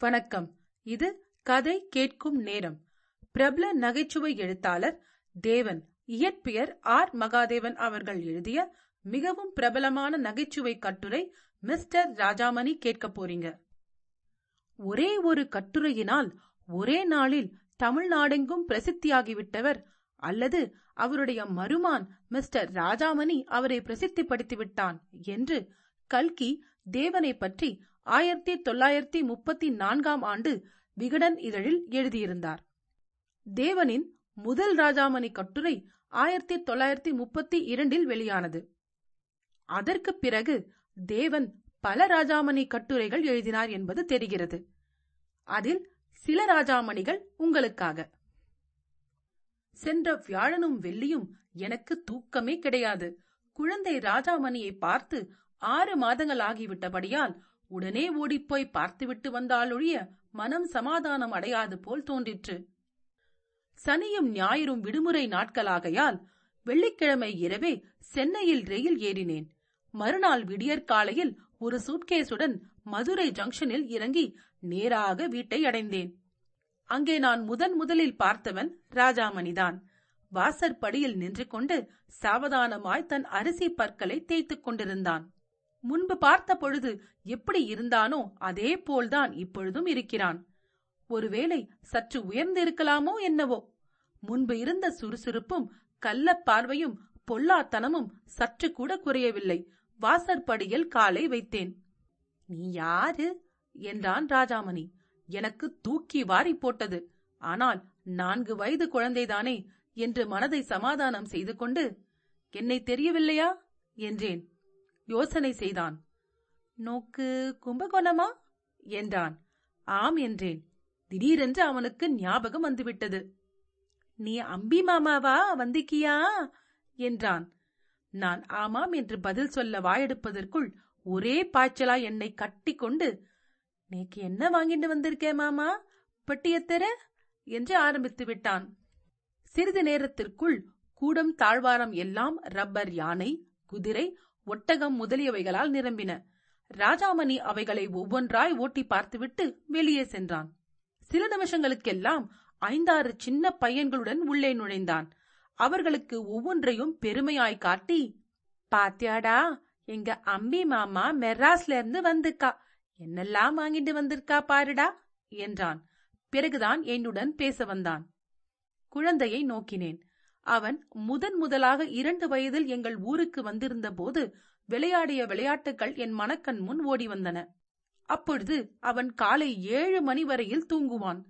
வணக்கம். இது கதை கேட்கும் நேரம். பிரபல நகைச்சுவை எழுத்தாளர் தேவன் இயற்பியர் ஆர். மகாதேவன் அவர்கள் எழுதிய மிகவும் பிரபலமான நகைச்சுவை கட்டுரை மிஸ்டர் ராஜாமணி கேட்க போறீங்க. ஒரே ஒரு கட்டுரையினால் ஒரே நாளில் தமிழ்நாடெங்கும் பிரசித்தியாகிவிட்டவர் அல்லது அவருடைய மருமான் மிஸ்டர் ராஜாமணி அவரை பிரசித்திப்படுத்திவிட்டான் என்று கல்கி தேவனை பற்றி ஆயிரத்தி தொள்ளாயிரத்தி முப்பத்தி நான்காம் ஆண்டு விகடன் இதழில் எழுதியிருந்தார். தேவனின் முதல் ராஜாமணி கட்டுரை ஆயிரத்தி தொள்ளாயிரத்தி முப்பத்தி இரண்டில் வெளியானது. அதற்கு பிறகு தேவன் பல ராஜாமணி கட்டுரைகள் எழுதினார் என்பது தெரிகிறது. அதில் சில ராஜாமணிகள் உங்களுக்காக. சென்ற வியாழனும் வெள்ளியும் எனக்கு தூக்கமே கிடையாது. குழந்தை ராஜாமணியை பார்த்து ஆறு மாதங்கள் ஆகிவிட்டபடியால் உடனே ஓடிப்போய் பார்த்துவிட்டு வந்தாலொழிய மனம் சமாதானம் அடையாது போல் தோன்றிற்று. சனியும் ஞாயிறும் விடுமுறை நாட்களாகையால் வெள்ளிக்கிழமை இரவே சென்னையில் ரயில் ஏறினேன். மறுநாள் விடியற்காலையில் ஒரு சூட்கேசுடன் மதுரை ஜங்ஷனில் இறங்கி நேராக வீட்டை அடைந்தேன். அங்கே நான் முதன் முதலில் பார்த்தவன் ராஜாமணிதான். வாசற்படியில் நின்று கொண்டு சாவதானமாய் தன் அரிசி பற்களை தேய்த்துக் கொண்டிருந்தான். முன்பு பார்த்த பொழுது எப்படி இருந்தானோ அதே போல்தான் இப்பொழுதும் இருக்கிறான். ஒருவேளை சற்று உயர்ந்திருக்கலாமோ என்னவோ? முன்பு இருந்த சுறுசுறுப்பும் கள்ள பார்வையும் பொல்லாத்தனமும் சற்று கூட குறையவில்லை. வாசற்படியில் காலை வைத்தேன். நீ யாரு? என்றான் ராஜாமணி. எனக்கு தூக்கி வாரி போட்டது. ஆனால் நான்கு வயது குழந்தைதானே? என்று மனதை சமாதானம் செய்து கொண்டு என்னை தெரியவில்லையா? என்றேன். யோசனை செய்தான். நோக்கு கும்பகோணமா? என்றான். ஆம் என்றேன். திடீரென்று அவனுக்கு ஞாபகம் வந்துவிட்டது. நீ அம்பி மாமாவா? வந்திக்கியா? என்றான். நான் ஆமாம் என்று பதில் சொல்ல வாயெடுப்பதற்குள் ஒரே பாய்ச்சலா என்னை கட்டி கொண்டு நேக்கு என்ன வாங்கிட்டு வந்திருக்கே மாமா? பட்டியத்தர என்று ஆரம்பித்து விட்டான். சிறிது நேரத்திற்குள் கூடம் தாழ்வாரம் எல்லாம் ரப்பர் யானை குதிரை ஒட்டகம் முதலியவைகளால் நிரம்பின. ராஜாமணி அவைகளை ஒவ்வொன்றாய் ஓட்டி பார்த்துவிட்டு வெளியே சென்றான். சில நிமிஷங்களுக்கெல்லாம் ஐந்தாறு சின்ன பையன்களுடன் உள்ளே நுழைந்தான். அவர்களுக்கு ஒவ்வொன்றையும் பெருமையாய் காட்டி பாத்தியாடா எங்க அம்பி மாமா மெர்ராஸ்ல இருந்து வந்திருக்கா. என்னெல்லாம் வாங்கிட்டு வந்திருக்கா பாருடா என்றான். பிறகுதான் என்னுடன் பேச வந்தான். குழந்தையை நோக்கினேன். அவன் முதன் முதலாக இரண்டு வயதில் எங்கள் ஊருக்கு வந்திருந்த போது விளையாடிய விளையாட்டுகள் என் மனக்கண் முன் ஓடி வந்தன. அப்பொழுது அவன் காலை ஏழு மணி வரையில் தூங்குவான்.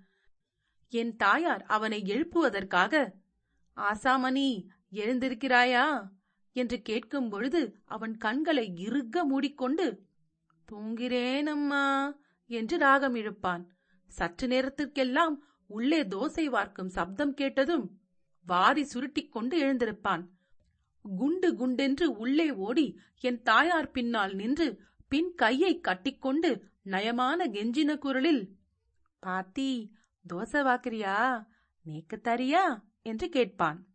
என் தாயார் அவனை எழுப்புவதற்காக ஆசாமணி எழுந்திருக்கிறாயா? என்று கேட்கும் பொழுது அவன் கண்களை இறுக மூடிக்கொண்டு தூங்கிறேன் அம்மா என்று ராகம் இழுப்பான். சற்று நேரத்திற்கெல்லாம் உள்ளே தோசை வார்க்கும் சப்தம் கேட்டதும் வாரி சுருட்டிக் கொண்டு எழுந்திருப்பான். குண்டு குண்டென்று உள்ளே ஓடி என் தாயார் பின்னால் நின்று பின் கையை கட்டிக்கொண்டு நயமான கெஞ்சின குரலில் பாத்தி தோசை வாக்குறியா? நேக்கு தரியா? என்று கேட்பான்.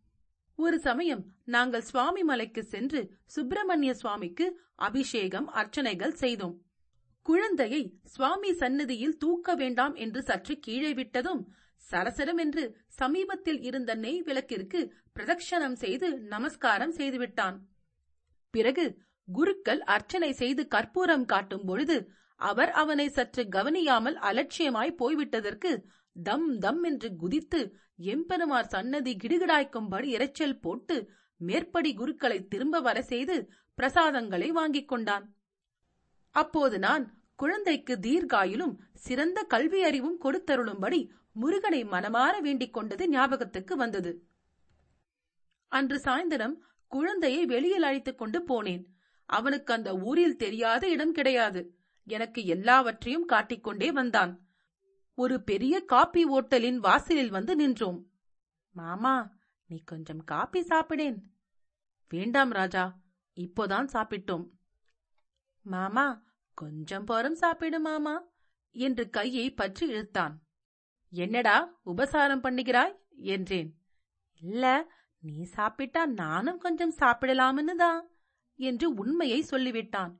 ஒரு சமயம் நாங்கள் சுவாமி மலைக்கு சென்று சுப்பிரமணிய சுவாமிக்கு அபிஷேகம் அர்ச்சனைகள் செய்தோம். குழந்தையை சுவாமி சன்னதியில் தூக்க வேண்டாம் என்று சற்று கீழே விட்டதும் சரசரம் என்று சமீபத்தில் இருந்த நெய் விளக்கிற்கு பிரதட்சணம் செய்து நமஸ்காரம் செய்துவிட்டான். பிறகு குருக்கள் அர்ச்சனை செய்து கற்பூரம் காட்டும் பொழுது அவர் அவனை சற்று கவனியாமல் அலட்சியமாய் போய்விட்டதற்கு தம் தம் என்று குதித்து எம்பெருமார் சன்னதி கிடுகிடாய்க்கும்படி இரைச்சல் போட்டு மேற்படி குருக்களை திரும்ப வர செய்து பிரசாதங்களை வாங்கிக் கொண்டான். அப்போது நான் குழந்தைக்கு தீர்காயிலும் சிறந்த கல்வி அறிவும் கொடுத்தருளும்படி முருகனை மனமாற வேண்டிக் கொண்டது ஞாபகத்துக்கு வந்தது. அன்று சாயந்தரம் குழந்தையை வெளியில் அழைத்துக் கொண்டு போனேன். அவனுக்கு அந்த ஊரில் தெரியாத இடம் கிடையாது. எனக்கு எல்லாவற்றையும் காட்டிக்கொண்டே வந்தான். ஒரு பெரிய காப்பி ஓட்டலின் வாசலில் வந்து நின்றோம். மாமா நீ கொஞ்சம் காப்பி சாப்பிடேன். வேண்டாம் ராஜா இப்போதான் சாப்பிட்டோம். மாமா கொஞ்சம் பொறம் சாப்பிடு மாமா என்று கையை பற்றி இழுத்தான். என்னடா உபசாரம் பண்ணுகிறாய்? என்றேன். இல்ல நீ சாப்பிட்டா நானும் கொஞ்சம் சாப்பிடலாம்னு தான் என்று உண்மையை சொல்லிவிட்டான்.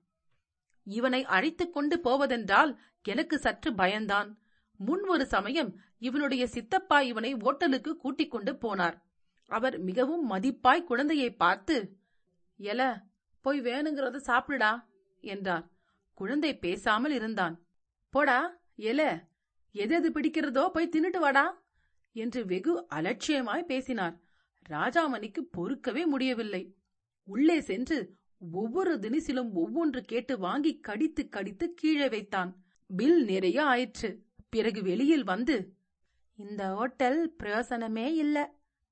இவனை அழைத்துக் கொண்டு போவதென்றால் எனக்கு சற்று பயந்தான். முன் ஒரு சமயம் இவனுடைய சித்தப்பா இவனை ஓட்டலுக்கு கூட்டிக் கொண்டு போனார். அவர் மிகவும் மதிப்பாய் குழந்தையை பார்த்து எல போய் வேணுங்கிறத சாப்பிடுடா என்றார். குழந்தை பேசாமல் இருந்தான். போடா எல எது எது பிடிக்கிறதோ போய் தின்னுட்டு வாடா என்று வெகு அலட்சியமாய் பேசினார். ராஜாமணிக்கு பொறுக்கவே முடியவில்லை. உள்ளே சென்று ஒவ்வொரு தினிசிலும் ஒவ்வொன்று கேட்டு வாங்கி கடித்து கடித்து கீழே வைத்தான். பில் நிறைய ஆயிற்று. பிறகு வெளியில் வந்து இந்த ஹோட்டல் பிரயோசனமே இல்ல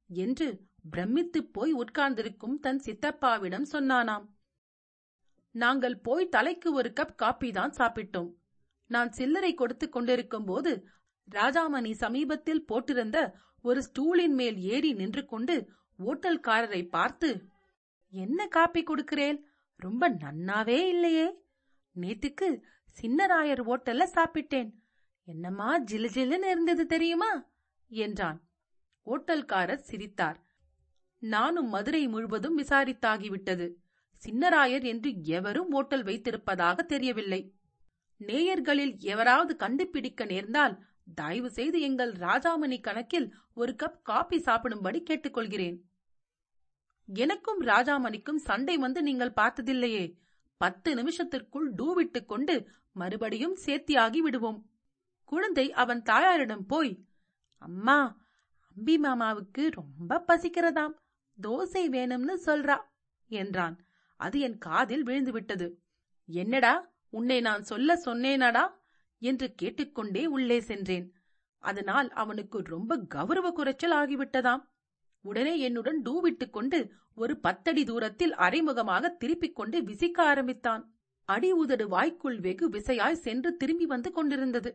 என்று பிரமித்துப் போய் உட்கார்ந்திருக்கும் தன் சித்தப்பாவிடம் சொன்னானாம். நாங்கள் போய் தலைக்கு ஒரு கப் காப்பி தான் சாப்பிட்டோம். நான் சில்லறை கொடுத்து கொண்டிருக்கும் போது ராஜாமணி சமீபத்தில் போட்டிருந்த ஒரு ஸ்டூலின் மேல் ஏறி நின்று கொண்டு ஓட்டல்காரரை பார்த்து என்ன காப்பி கொடுக்கிறேன் ரொம்ப நன்னாவே இல்லையே. நேத்துக்கு சின்னராயர் ஓட்டல்ல சாப்பிட்டேன். என்னம்மா ஜிலு ஜிலுன்னு இருந்தது தெரியுமா? என்றான். ஓட்டல்காரர் சிரித்தார். நானும் மதுரை முழுவதும் விசாரித்தாகிவிட்டது. சின்னராயர் என்று எவரும் ஓட்டல் வைத்திருப்பதாக தெரியவில்லை. நேயர்களில் எவராவது கண்டுபிடிக்க நேர்ந்தால் தயவு செய்து எங்கள் ராஜாமணி கணக்கில் ஒரு கப் காபி சாப்பிடும்படி கேட்டுக்கொள்கிறேன். எனக்கும் ராஜாமணிக்கும் சண்டை வந்து நீங்கள் பார்த்ததில்லையே. பத்து நிமிஷத்திற்குள் டூவிட்டுக் கொண்டு மறுபடியும் சேர்த்தியாகி விடுவோம். குழந்தை அவன் தாயாரிடம் போய் அம்மா அம்பி மாமாவுக்கு ரொம்ப பசிக்கிறதாம். தோசை வேணும்னு சொல்றா என்றான். அது என் காதில் விழுந்துவிட்டது. என்னடா உன்னை நான் சொல்ல சொன்னேனடா? என்று கேட்டுக்கொண்டே உள்ளே சென்றேன். அதனால் அவனுக்கு ரொம்ப கௌரவ குறைச்சல் ஆகிவிட்டதாம். உடனே என்னுடன் டூவிட்டுக் கொண்டு ஒரு பத்தடி தூரத்தில் அரைமுகமாக திருப்பிக் கொண்டு விசிக்க ஆரம்பித்தான். அடி உதடு வாய்க்குள் வெகு விசையாய் சென்று திரும்பி வந்து கொண்டிருந்தது.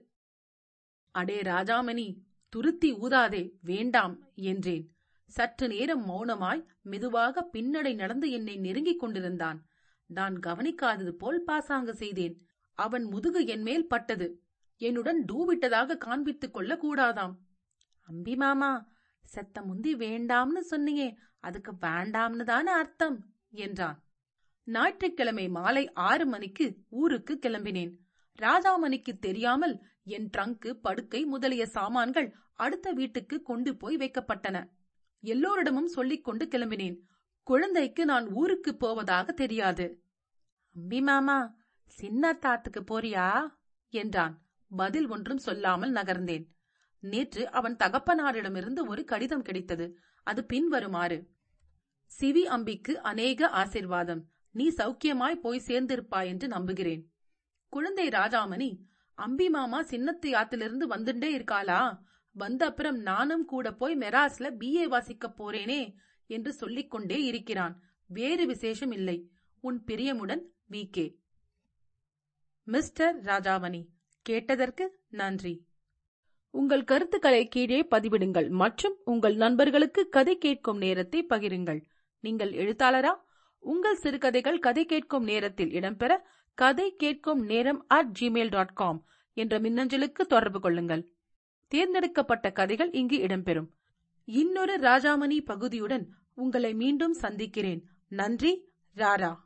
அடே ராஜாமணி துருத்தி ஊதாதே வேண்டாம் என்றேன். சற்று நேரம் மௌனமாய் மெதுவாக பின்னடை நடந்து என்னை நெருங்கிக் கொண்டிருந்தான். நான் கவனிக்காதது போல் பாசாங்க செய்தேன். அவன் முதுகு என்மேல் பட்டது. என்னுடன் டூவிட்டதாக காண்பித்துக் கொள்ள கூடாதாம். அம்பி மாமா செத்த முந்தி வேண்டாம்னு சொன்னியே அதுக்கு வேண்டாம்னு தானே அர்த்தம் என்றான். ஞாயிற்றுக்கிழமை மாலை ஆறு மணிக்கு ஊருக்கு கிளம்பினேன். ராஜாமணிக்கு தெரியாமல் என் ட்ரங்கு படுக்கை முதலிய சாமான்கள் அடுத்த வீட்டுக்கு கொண்டு போய் வைக்கப்பட்டன. எல்லோரிடமும் சொல்லிக் கொண்டு கிளம்பினேன். குழந்தைக்கு நான் ஊருக்கு போவதாக தெரியாது. அம்பி மாமா சின்ன தாத்துக்கு போறியா? என்றான். பதில் ஒன்றும் சொல்லாமல் நகர்ந்தேன். நேற்று அவன் தகப்பனாரிடமிருந்து ஒரு கடிதம் கிடைத்தது. அது பின்வருமாறு. சிவி அம்பிக்கு அநேக ஆசிர்வாதம். நீ சௌக்கியமாய் போய் சேர்ந்திருப்பாய் என்று நம்புகிறேன். குழந்தை ராஜாமணி அம்பி மாமா சின்னத்து யாத்திலிருந்து வந்துட்டே இருக்காளா? வந்த அப்புறம் நானும் கூட போய் மெராஸ்ல பிஏ வாசிக்க போறேனே என்று சொல்லிக்கொண்டே இருக்கிறான். வேறு விசேஷம் இல்லை. உன் பிரியமுடன் வி கே மிஸ்டர் ராஜாமணி கேட்டதற்கு நன்றி. உங்கள் கருத்துக்களை கீழே பதிவிடுங்கள் மற்றும் உங்கள் நண்பர்களுக்கு கதை கேட்கும் நேரத்தை பகிருங்கள். நீங்கள் எழுத்தாளரா? உங்கள் சிறுகதைகள் கதை கேட்கும் நேரத்தில் இடம்பெற கதை கேட்கும் நேரம் அட் ஜிமெயில் டாட் காம் என்ற மின்னஞ்சலுக்கு தொடர்பு கொள்ளுங்கள். தேர்ந்தெடுக்கப்பட்ட கதைகள் இங்கு இடம்பெறும். இன்னொரு ராஜாமணி பகுதியுடன் உங்களை மீண்டும் சந்திக்கிறேன். நன்றி ராரா.